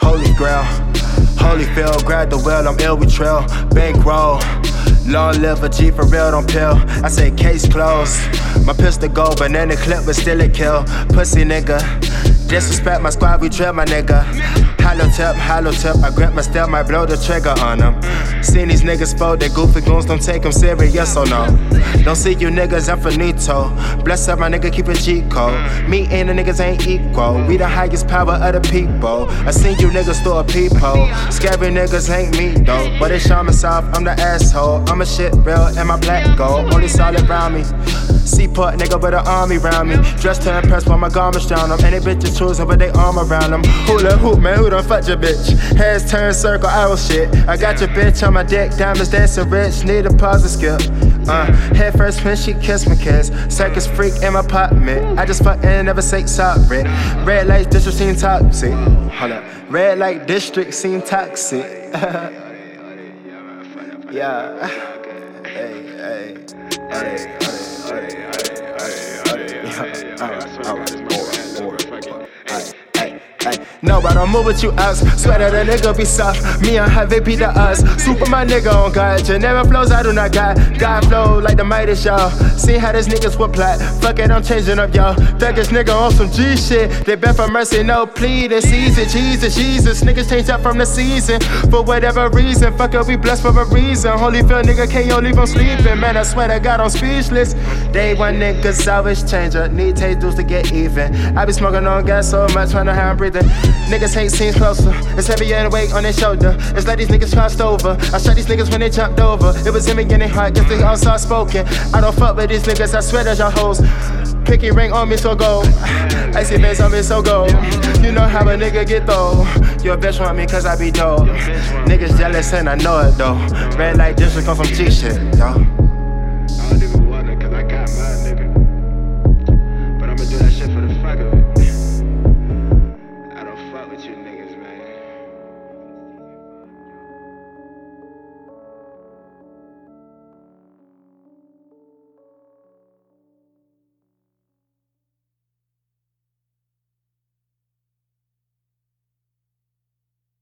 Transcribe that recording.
Holy grail, holy field, grab the wheel, I'm ill with trail, bankroll. Long live a G for real, don't pill. I say case closed. My pistol go, banana clip, but still it kill. Pussy nigga. Disrespect my squad, we drill my nigga. Hollow tip, hollow tip. I grab my step, might blow the trigger on them. Seen these niggas fold, they goofy goons, don't take them serious or no. Don't see you niggas, I'm finito. Bless up, my nigga, keep G code. Me and the niggas ain't equal. We the highest power of the people. I seen you niggas through a peephole. Scary niggas ain't me though. But it's Shaman South, I'm the asshole. I'm a shit real and my black gold. Only solid round me. Seaport nigga with an army round me. Dressed to impress while my garments down them. And they bitches choosing with they arm around them. Hula hoop, man, who done fucked your bitch? Heads turn circle, I was shit. I got your bitch on my dick, diamonds dancing rich. Need a pause and skip. Uh, head first when she kiss my kiss. Circus freak in my apartment. I just fuck and never say sorry. Red Red light district seem toxic. Hold up. Red light district seem toxic. yeah. Hey, hey, hey. No, I don't move with you us. Swear that a nigga be soft. Me and Heavy be the us. Super my nigga on God. Generic flows, I do not got. God flow like the Midas, y'all. See how this niggas will plot. Fuck it, I'm changing up, y'all. Thuggish nigga on some G shit. They beg for mercy, no plea. This season, Jesus, Jesus. Niggas change up from the season. For whatever reason. Fuck it, we blessed for a reason. Holyfield nigga can't leave him sleeping. Man, I swear to God, I'm speechless. Day one niggas always change. Need taste dudes to get even. I be smoking on gas so much, trying to how I'm breathing. Niggas hate scenes closer. It's heavier in weight on their shoulder. It's like these niggas crossed over. I shot these niggas when they jumped over. It was him again, they heart, guess they all soft spoken. I don't fuck with these niggas, I swear that y'all hoes. Picky ring on me so gold. Icy face on me so gold. You know how a nigga get though. Your bitch want me cause I be dope. Niggas jealous and I know it though. Red light district on some G shit, yo.